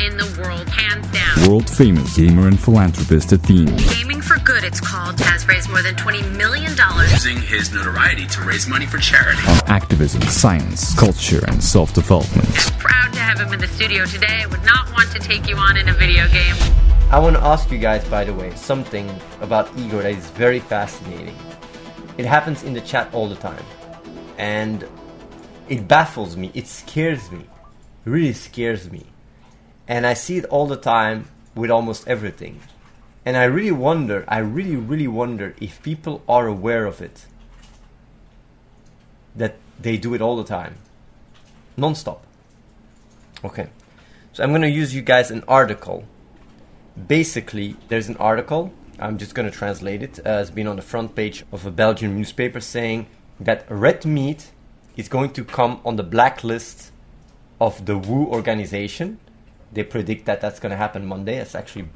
In the world, hands down. World famous gamer and philanthropist Athene. Gaming for Good, it's called, has raised more than $20 million. using his notoriety to raise money for charity. On activism, science, culture, and self development. Proud to have him in the studio today. I would not want to take you on in a video game. I want to ask you guys, by the way, something about ego that is very fascinating. It happens in the chat all the time. And it baffles me. It scares me. It really scares me. And I see it all the time with almost everything. And I really wonder, I really, really wonder if people are aware of it. That they do it all the time. Non stop. Okay. So I'm going to use you guys an article basically there's an article i'm just going to translate it uh, it's been on the front page of a belgian newspaper saying that red meat is going to come on the blacklist of the WHO organization they predict that that's going to happen monday it's actually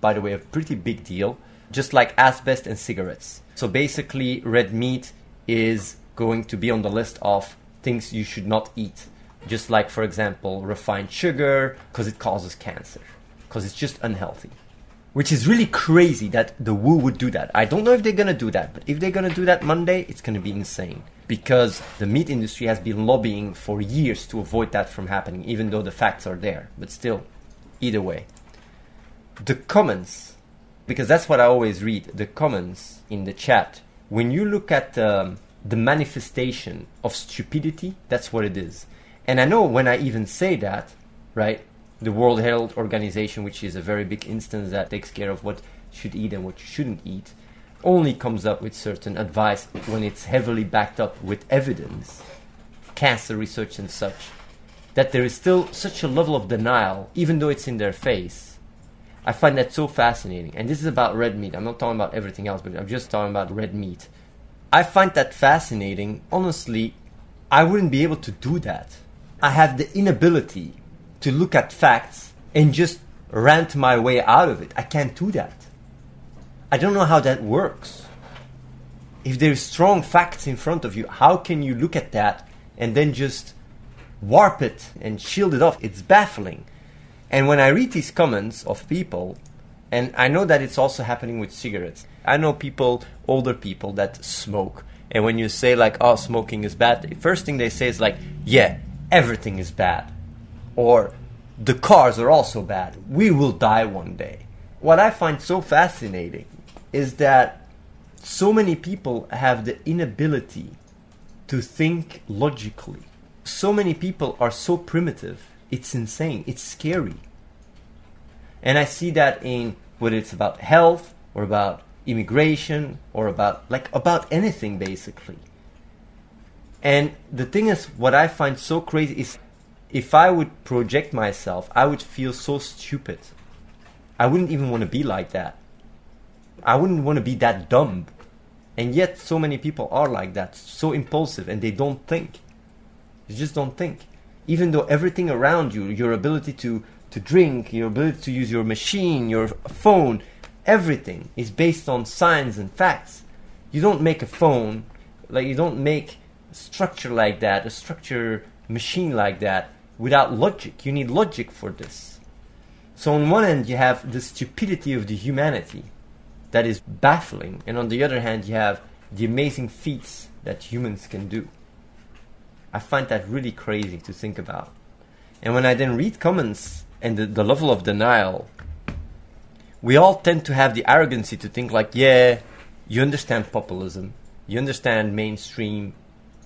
by the way a pretty big deal just like asbestos and cigarettes so basically red meat is going to be on the list of things you should not eat just like for example refined sugar because it causes cancer because it's just unhealthy. Which is really crazy that the WHO would do that. I don't know if they're gonna do that, but if they're gonna do that Monday, it's gonna be insane. Because the meat industry has been lobbying for years to avoid that from happening, even though the facts are there. But still, either way. The comments, because that's what I always read, the comments in the chat, when you look at um, the manifestation of stupidity, that's what it is. And I know when I even say that, right, the World Health Organization, which is a very big instance that takes care of what should eat and what you shouldn't eat, only comes up with certain advice when it's heavily backed up with evidence, cancer research and such, that there is still such a level of denial, even though it's in their face. I find that so fascinating. And this is about red meat. I'm not talking about everything else, but I'm just talking about red meat. I find that fascinating. Honestly, I wouldn't be able to do that. I have the inability to look at facts and just rant my way out of it. I can't do that. I don't know how that works. If there's strong facts in front of you, how can you look at that and then just warp it and shield it off? It's baffling. And when I read these comments of people, and I know that it's also happening with cigarettes. I know people, older people that smoke. And when you say like, "Oh, smoking is bad," the first thing they say is like, "Yeah, everything is bad." or the cars are also bad. We will die one day. What I find so fascinating is that so many people have the inability to think logically. So many people are so primitive. It's insane. It's scary. And I see that in whether it's about health or about immigration or about like about anything basically. And the thing is what I find so crazy is if I would project myself, I would feel so stupid. I wouldn't even want to be like that. I wouldn't want to be that dumb. And yet, so many people are like that, so impulsive, and they don't think. You just don't think. Even though everything around you, your ability to, to drink, your ability to use your machine, your phone, everything is based on science and facts. You don't make a phone, like, you don't make a structure like that, a structure machine like that without logic. You need logic for this. So on one hand you have the stupidity of the humanity that is baffling, and on the other hand you have the amazing feats that humans can do. I find that really crazy to think about. And when I then read comments and the, the level of denial, we all tend to have the arrogancy to think like, yeah, you understand populism, you understand mainstream,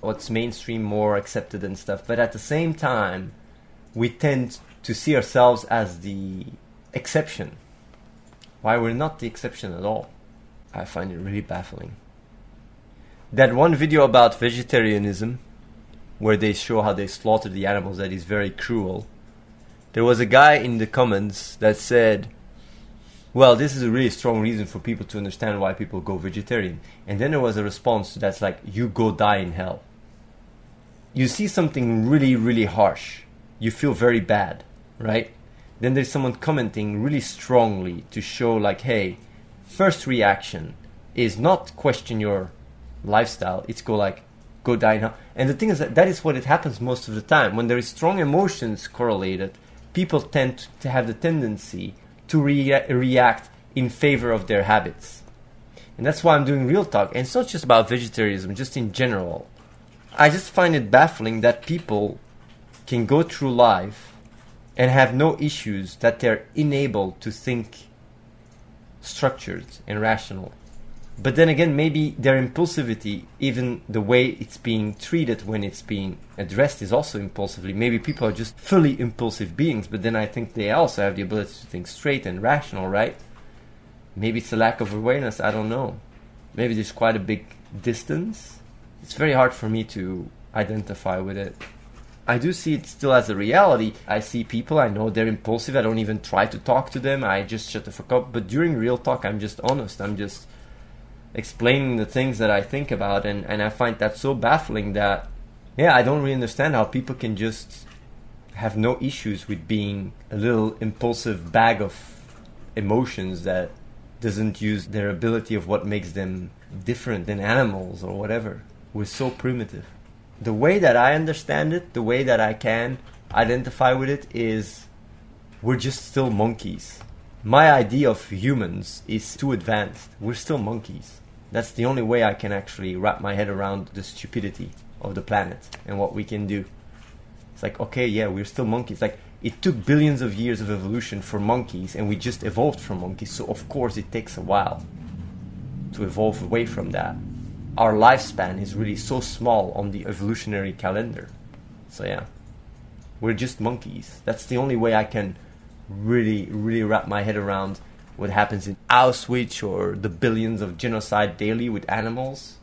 what's mainstream more accepted and stuff, but at the same time, we tend to see ourselves as the exception. Why we're not the exception at all. I find it really baffling. That one video about vegetarianism, where they show how they slaughter the animals, that is very cruel. There was a guy in the comments that said, well, this is a really strong reason for people to understand why people go vegetarian. And then there was a response that's like, you go die in hell. You see something really, really harsh you feel very bad, right? Then there's someone commenting really strongly to show like, hey, first reaction is not question your lifestyle. It's go like, go die now. And the thing is that that is what it happens most of the time. When there is strong emotions correlated, people tend to have the tendency to rea- react in favor of their habits. And that's why I'm doing real talk. And it's not just about vegetarianism, just in general. I just find it baffling that people can go through life and have no issues that they're enabled to think structured and rational. But then again, maybe their impulsivity, even the way it's being treated when it's being addressed, is also impulsively. Maybe people are just fully impulsive beings, but then I think they also have the ability to think straight and rational, right? Maybe it's a lack of awareness, I don't know. Maybe there's quite a big distance. It's very hard for me to identify with it. I do see it still as a reality. I see people, I know they're impulsive, I don't even try to talk to them, I just shut the fuck up. But during real talk, I'm just honest. I'm just explaining the things that I think about, and, and I find that so baffling that, yeah, I don't really understand how people can just have no issues with being a little impulsive bag of emotions that doesn't use their ability of what makes them different than animals or whatever. We're so primitive. The way that I understand it, the way that I can identify with it is we're just still monkeys. My idea of humans is too advanced. We're still monkeys. That's the only way I can actually wrap my head around the stupidity of the planet and what we can do. It's like, okay, yeah, we're still monkeys. Like, it took billions of years of evolution for monkeys, and we just evolved from monkeys, so of course it takes a while to evolve away from that. Our lifespan is really so small on the evolutionary calendar. So, yeah, we're just monkeys. That's the only way I can really, really wrap my head around what happens in Auschwitz or the billions of genocide daily with animals.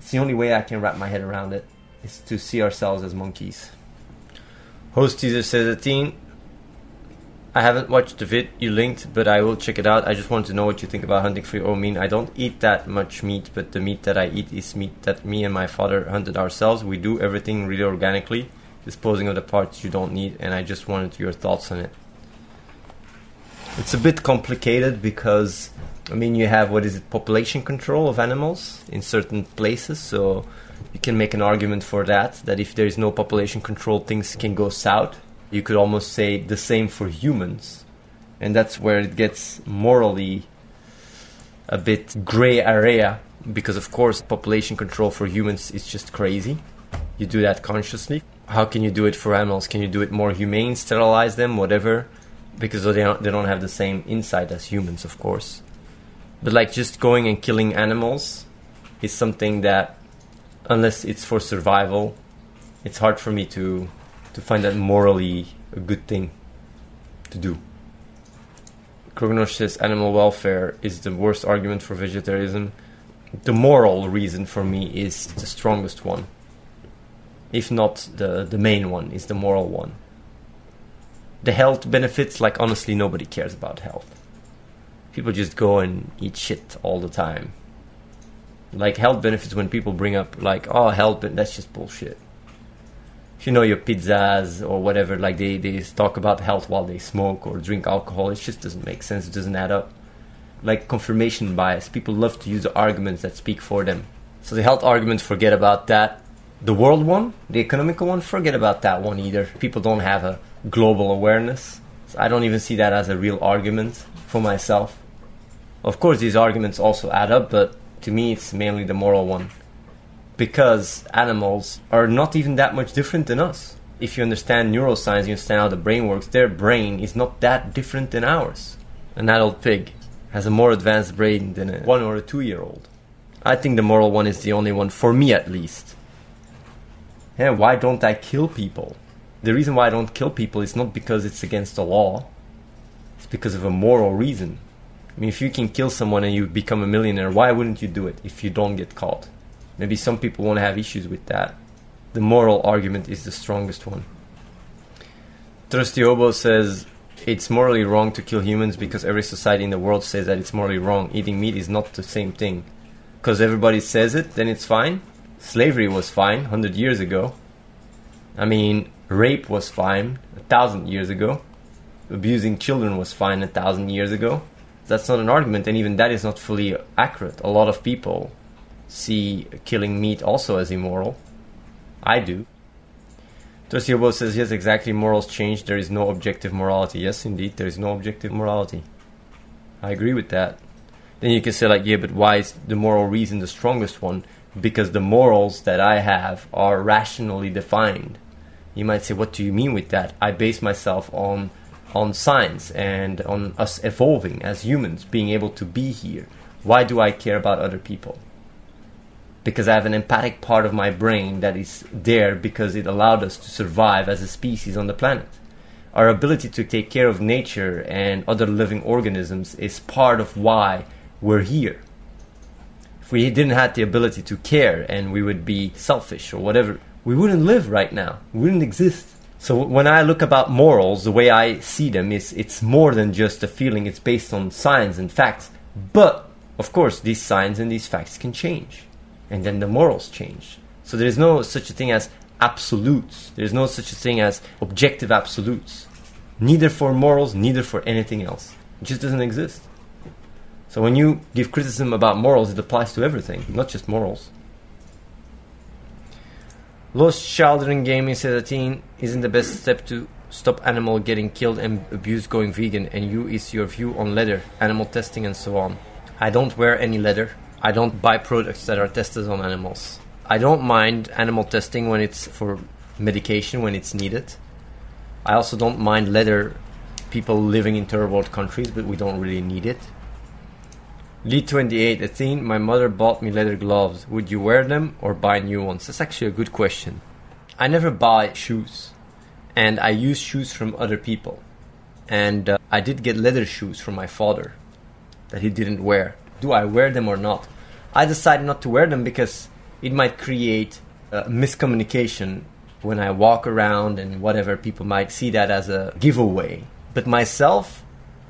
It's the only way I can wrap my head around it is to see ourselves as monkeys. Host teaser says Athene. I haven't watched the vid you linked, but I will check it out. I just want to know what you think about hunting for your own meat. I don't eat that much meat, but the meat that I eat is meat that me and my father hunted ourselves. We do everything really organically, disposing of the parts you don't need, and I just wanted your thoughts on it. It's a bit complicated because I mean you have what is it population control of animals in certain places so you can make an argument for that that if there is no population control things can go south you could almost say the same for humans. And that's where it gets morally a bit gray area because of course population control for humans is just crazy. You do that consciously. How can you do it for animals? Can you do it more humane sterilize them whatever? Because they don't, they don't have the same insight as humans, of course. But like just going and killing animals is something that, unless it's for survival, it's hard for me to to find that morally a good thing to do. Krognosh says animal welfare is the worst argument for vegetarianism. The moral reason for me is the strongest one. If not the, the main one, is the moral one the health benefits, like honestly, nobody cares about health. People just go and eat shit all the time. Like health benefits, when people bring up like, oh, health, that's just bullshit. You know your pizzas or whatever, like they, they talk about health while they smoke or drink alcohol, it just doesn't make sense. It doesn't add up. Like confirmation bias, people love to use the arguments that speak for them. So the health arguments, forget about that. The world one, the economical one, forget about that one either. People don't have a global awareness. So I don't even see that as a real argument for myself. Of course, these arguments also add up, but to me, it's mainly the moral one. Because animals are not even that much different than us. If you understand neuroscience, you understand how the brain works, their brain is not that different than ours. An adult pig has a more advanced brain than a one or a two year old. I think the moral one is the only one, for me at least. Yeah, why don't I kill people? the reason why I don't kill people is not because it's against the law. It's because of a moral reason. I mean, if you can kill someone and you become a millionaire, why wouldn't you do it if you don't get caught? Maybe some people won't have issues with that. The moral argument is the strongest one. Trusty Obo says it's morally wrong to kill humans because every society in the world says that it's morally wrong. Eating meat is not the same thing. Because everybody says it, then it's fine. Slavery was fine 100 years ago. I mean, Rape was fine a thousand years ago. Abusing children was fine a thousand years ago. That's not an argument, and even that is not fully accurate. A lot of people see killing meat also as immoral. I do. Tosiobo says, yes, exactly, morals change. There is no objective morality. Yes, indeed, there is no objective morality. I agree with that. Then you can say, like, yeah, but why is the moral reason the strongest one? Because the morals that I have are rationally defined. You might say, what do you mean with that? I base myself on on science and on us evolving as humans, being able to be here. Why do I care about other people? Because I have an empathic part of my brain that is there because it allowed us to survive as a species on the planet. Our ability to take care of nature and other living organisms is part of why we're here. If we didn't have the ability to care and we would be selfish or whatever, we wouldn't live right now. We wouldn't exist. So when I look about morals, the way I see them is it's more than just a feeling. It's based on science and facts. But of course, these signs and these facts can change and then the morals change. So there is no such a thing as absolutes. There is no such a thing as objective absolutes. Neither for morals, neither for anything else. It just doesn't exist. So when you give criticism about morals, it applies to everything, not just morals. Lost Children Gaming says teen isn't the best step to stop animal getting killed and abused going vegan and you is your view on leather, animal testing and so on. I don't wear any leather. I don't buy products that are tested on animals. I don't mind animal testing when it's for medication when it's needed. I also don't mind leather people living in third world countries, but we don't really need it. Lee 28, Athene, my mother bought me leather gloves. Would you wear them or buy new ones? That's actually a good question. I never buy shoes, and I use shoes from other people. And uh, I did get leather shoes from my father that he didn't wear. Do I wear them or not? I decided not to wear them because it might create uh, miscommunication when I walk around and whatever. People might see that as a giveaway. But myself,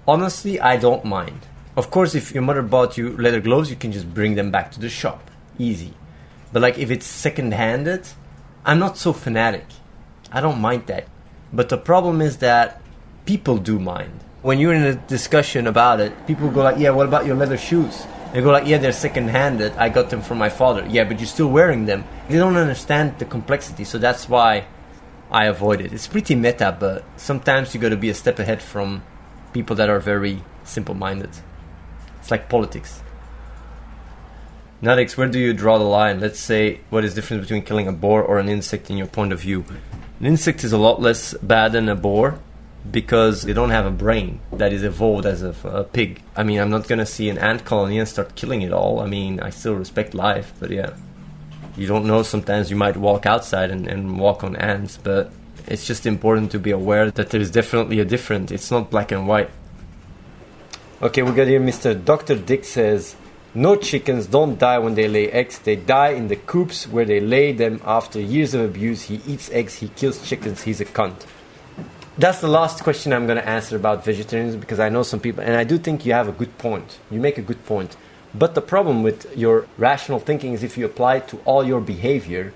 honestly, I don't mind. Of course, if your mother bought you leather gloves, you can just bring them back to the shop. Easy. But like if it's second handed, I'm not so fanatic. I don't mind that. But the problem is that people do mind. When you're in a discussion about it, people go like, "Yeah, what about your leather shoes?" They go like, yeah, they're second-handed. I got them from my father. Yeah, but you're still wearing them. They don't understand the complexity, so that's why I avoid it. It's pretty meta, but sometimes you got to be a step ahead from people that are very simple-minded. It's like politics. Nadix, where do you draw the line? Let's say what is the difference between killing a boar or an insect in your point of view? An insect is a lot less bad than a boar because they don't have a brain that is evolved as a, a pig. I mean, I'm not gonna see an ant colony and start killing it all. I mean, I still respect life, but yeah, you don't know. Sometimes you might walk outside and, and walk on ants, but it's just important to be aware that there is definitely a difference. It's not black and white. Okay, we got here Mr. Dr. Dick says, No chickens don't die when they lay eggs. They die in the coops where they lay them after years of abuse. He eats eggs, he kills chickens, he's a cunt that's the last question I'm going to answer about vegetarianism because I know some people, and I do think you have a good point. You make a good point. But the problem with your rational thinking is if you apply it to all your behavior,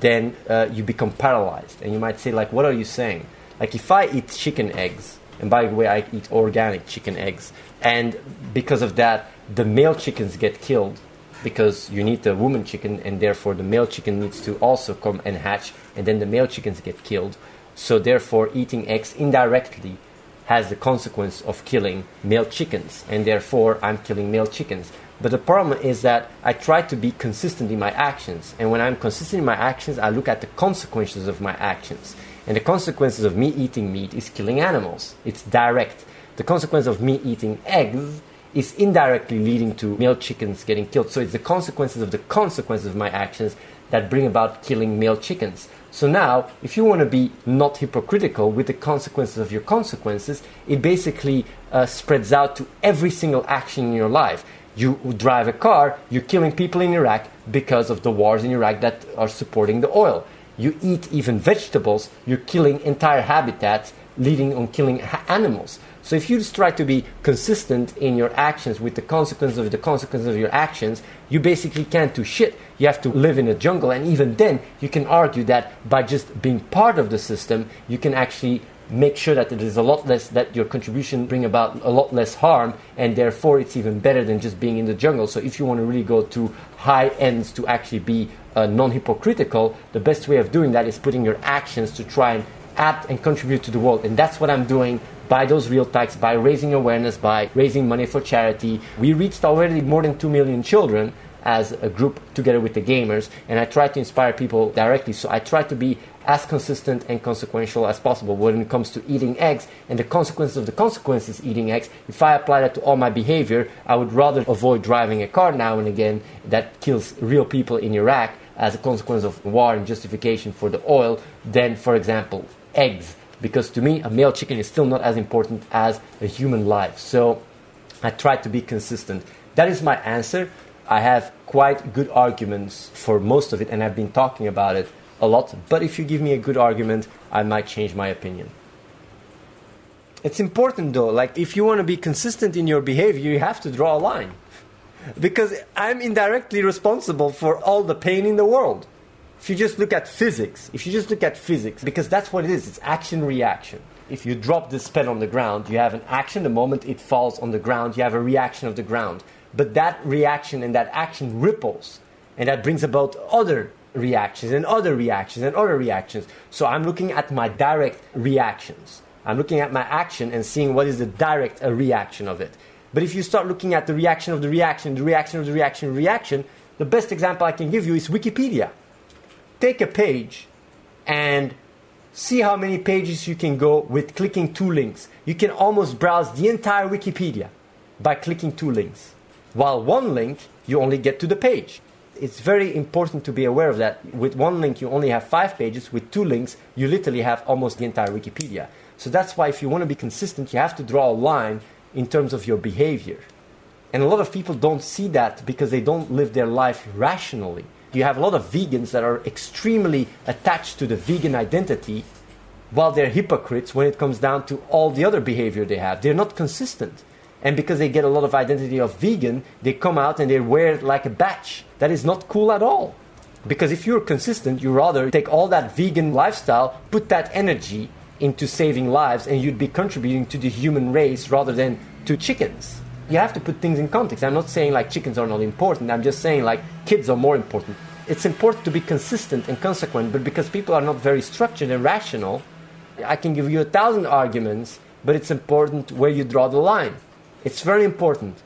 then uh, you become paralyzed. And you might say, like, what are you saying? Like, if I eat chicken eggs, and by the way, I eat organic chicken eggs, and because of that, the male chickens get killed because you need the woman chicken, and therefore the male chicken needs to also come and hatch, and then the male chickens get killed so therefore, eating eggs indirectly has the consequence of killing male chickens, and therefore I'm killing male chickens. But the problem is that I try to be consistent in my actions, and when I'm consistent in my actions, I look at the consequences of my actions. And the consequences of me eating meat is killing animals. It's direct. The consequence of me eating eggs is indirectly leading to male chickens getting killed. So it's the consequences of the consequences of my actions that bring about killing male chickens. So now, if you want to be not hypocritical with the consequences of your consequences, it basically uh, spreads out to every single action in your life. You drive a car, you're killing people in Iraq because of the wars in Iraq that are supporting the oil. You eat even vegetables, you're killing entire habitats leading on killing ha- animals. So if you just try to be consistent in your actions with the consequences of the consequences of your actions, you basically can't do shit. You have to live in a jungle, and even then, you can argue that by just being part of the system, you can actually make sure that it is a lot less that your contribution bring about a lot less harm and therefore it's even better than just being in the jungle. So if you want to really go to high ends to actually be uh, non-hypocritical the best way of doing that is putting your actions to try and add and contribute to the world. And that's what i'm doing by those real tags by raising awareness by raising money for charity we reached already more than 2 million children as a group together with the gamers and i try to inspire people directly so i try to be as consistent and consequential as possible when it comes to eating eggs and the consequences of the consequences eating eggs. If I apply that to all my behavior, I would rather avoid driving a car now and again that kills real people in Iraq as a consequence of war and justification for the oil than, for example, eggs. Because to me, a male chicken is still not as important as a human life. So I try to be consistent. That is my answer. I have quite good arguments for most of it, and I've been talking about it a lot, but if you give me a good argument, I might change my opinion. It's important though, like if you want to be consistent in your behavior, you have to draw a line. Because I'm indirectly responsible for all the pain in the world. If you just look at physics, if you just look at physics, because that's what it is, it's action reaction. If you drop this pen on the ground, you have an action the moment it falls on the ground, you have a reaction of the ground. But that reaction and that action ripples, and that brings about other reactions and other reactions and other reactions. So I'm looking at my direct reactions. I'm looking at my action and seeing what is the direct uh, reaction of it. But if you start looking at the reaction of the reaction, the reaction of the reaction, reaction, the best example I can give you is Wikipedia. Take a page and see how many pages you can go with clicking two links. You can almost browse the entire Wikipedia by clicking two links. While one link, you only get to the page it's very important to be aware of that. With one link, you only have five pages. With two links, you literally have almost the entire Wikipedia. So that's why, if you want to be consistent, you have to draw a line in terms of your behavior. And a lot of people don't see that because they don't live their life rationally. You have a lot of vegans that are extremely attached to the vegan identity while they're hypocrites when it comes down to all the other behavior they have. They're not consistent. And because they get a lot of identity of vegan, they come out and they wear it like a badge. That is not cool at all. Because if you're consistent, you rather take all that vegan lifestyle, put that energy into saving lives, and you'd be contributing to the human race rather than to chickens. You have to put things in context. I'm not saying like chickens are not important, I'm just saying like kids are more important. It's important to be consistent and consequent, but because people are not very structured and rational, I can give you a thousand arguments, but it's important where you draw the line. It's very important.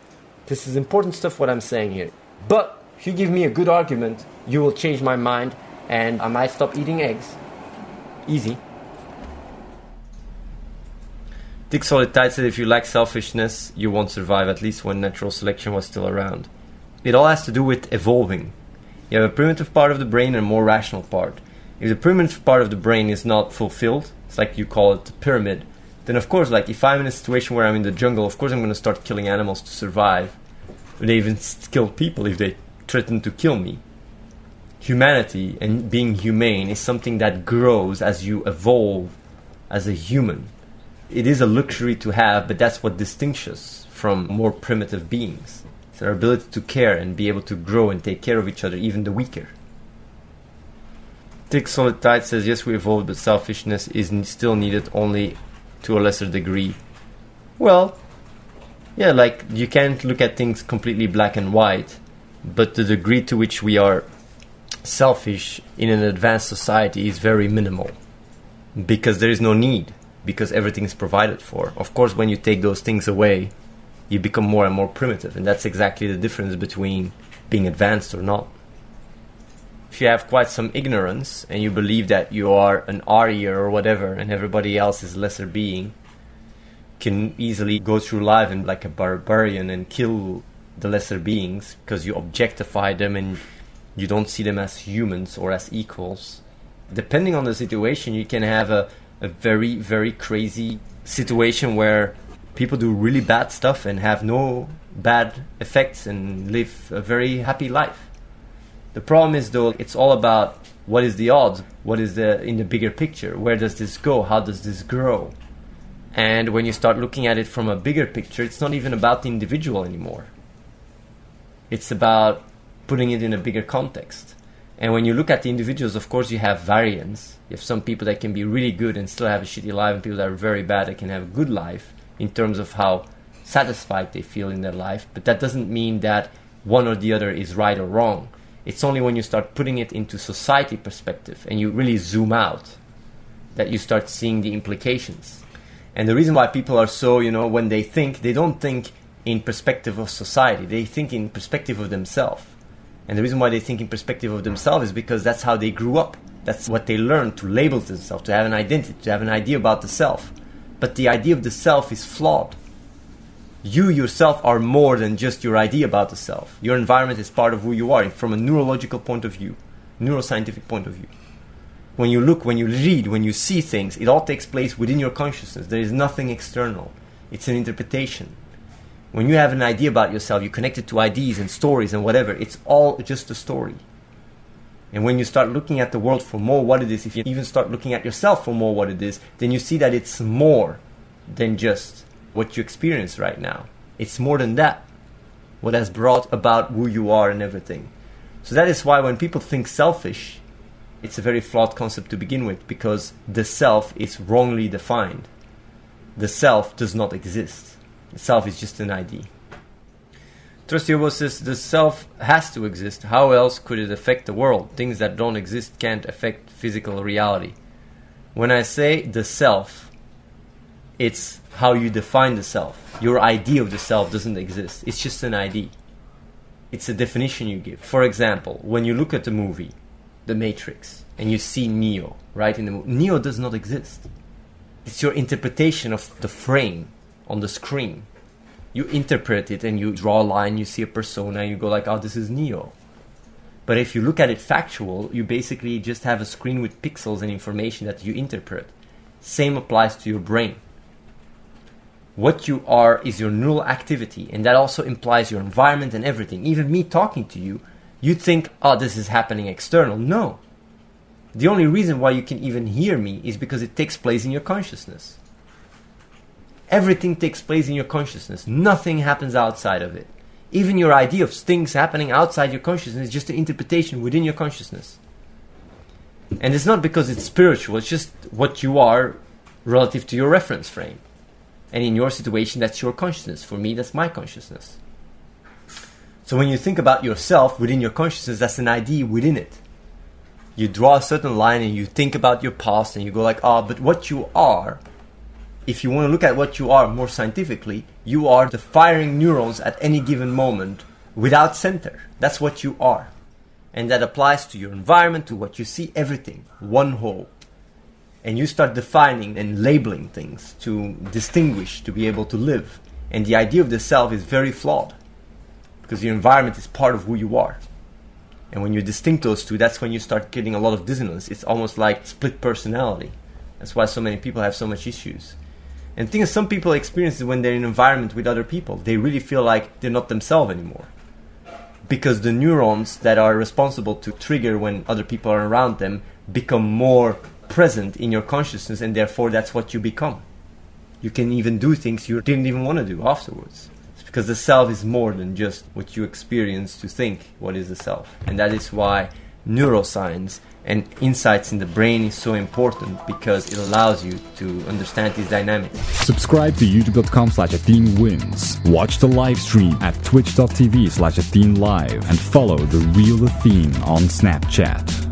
This is important stuff what I'm saying here. But if you give me a good argument, you will change my mind and I might stop eating eggs. Easy. Dick Solid said if you lack selfishness, you won't survive, at least when natural selection was still around. It all has to do with evolving. You have a primitive part of the brain and a more rational part. If the primitive part of the brain is not fulfilled, it's like you call it the pyramid, then of course, like if I'm in a situation where I'm in the jungle, of course I'm going to start killing animals to survive. They even kill people if they threaten to kill me. Humanity and being humane is something that grows as you evolve as a human. It is a luxury to have, but that's what distinguishes from more primitive beings. It's our ability to care and be able to grow and take care of each other, even the weaker. Dick Solid Tide says, yes, we evolved, but selfishness is still needed only to a lesser degree. Well, yeah, like you can't look at things completely black and white, but the degree to which we are selfish in an advanced society is very minimal because there is no need because everything is provided for. Of course, when you take those things away, you become more and more primitive, and that's exactly the difference between being advanced or not. If you have quite some ignorance and you believe that you are an Arya or whatever, and everybody else is lesser being, can easily go through life and like a barbarian and kill the lesser beings because you objectify them and you don't see them as humans or as equals. Depending on the situation, you can have a, a very, very crazy situation where people do really bad stuff and have no bad effects and live a very happy life. The problem is though it's all about what is the odds, what is the in the bigger picture, where does this go, how does this grow? And when you start looking at it from a bigger picture, it's not even about the individual anymore. It's about putting it in a bigger context. And when you look at the individuals, of course, you have variance. You have some people that can be really good and still have a shitty life, and people that are very bad that can have a good life in terms of how satisfied they feel in their life. But that doesn't mean that one or the other is right or wrong. It's only when you start putting it into society perspective and you really zoom out that you start seeing the implications. And the reason why people are so, you know, when they think, they don't think in perspective of society, they think in perspective of themselves. And the reason why they think in perspective of themselves is because that's how they grew up. That's what they learned to label themselves, to have an identity, to have an idea about the self. But the idea of the self is flawed. You yourself are more than just your idea about the self. Your environment is part of who you are from a neurological point of view, neuroscientific point of view when you look, when you read, when you see things, it all takes place within your consciousness. There is nothing external. It's an interpretation. When you have an idea about yourself, you connect it to ideas and stories and whatever. It's all just a story. And when you start looking at the world for more what it is, if you even start looking at yourself for more what it is, then you see that it's more than just what you experience right now. It's more than that. What has brought about who you are and everything. So that is why when people think selfish, it's a very flawed concept to begin with because the self is wrongly defined. The self does not exist. Self is just an ID. Trustee says the self has to exist. How else could it affect the world? Things that don't exist can't affect physical reality. When I say the self, it's how you define the self. Your idea of the self doesn't exist. It's just an ID. It's a definition you give. For example, when you look at the movie, the Matrix and you see Neo right in the movie. Neo does not exist. It's your interpretation of the frame on the screen. You interpret it and you draw a line, you see a persona, and you go like, "Oh, this is Neo." But if you look at it factual, you basically just have a screen with pixels and information that you interpret. Same applies to your brain. What you are is your neural activity, and that also implies your environment and everything. Even me talking to you, you think, oh, this is happening external. No. The only reason why you can even hear me is because it takes place in your consciousness. Everything takes place in your consciousness. Nothing happens outside of it. Even your idea of things happening outside your consciousness is just an interpretation within your consciousness. And it's not because it's spiritual, it's just what you are relative to your reference frame. And in your situation, that's your consciousness. For me, that's my consciousness. So when you think about yourself within your consciousness, that's an idea within it. You draw a certain line and you think about your past and you go like, ah, oh, but what you are, if you want to look at what you are more scientifically, you are the firing neurons at any given moment without center. That's what you are. And that applies to your environment, to what you see, everything. One whole. And you start defining and labeling things to distinguish, to be able to live. And the idea of the self is very flawed because your environment is part of who you are. And when you distinct those two, that's when you start getting a lot of dissonance. It's almost like split personality. That's why so many people have so much issues. And the thing is, some people experience it when they're in an environment with other people. They really feel like they're not themselves anymore. Because the neurons that are responsible to trigger when other people are around them become more present in your consciousness, and therefore that's what you become. You can even do things you didn't even want to do afterwards because the self is more than just what you experience to think what is the self and that is why neuroscience and insights in the brain is so important because it allows you to understand these dynamics. Subscribe to youtube.com slash wins. Watch the live stream at twitch.tv slash Live and follow the real Athene on Snapchat.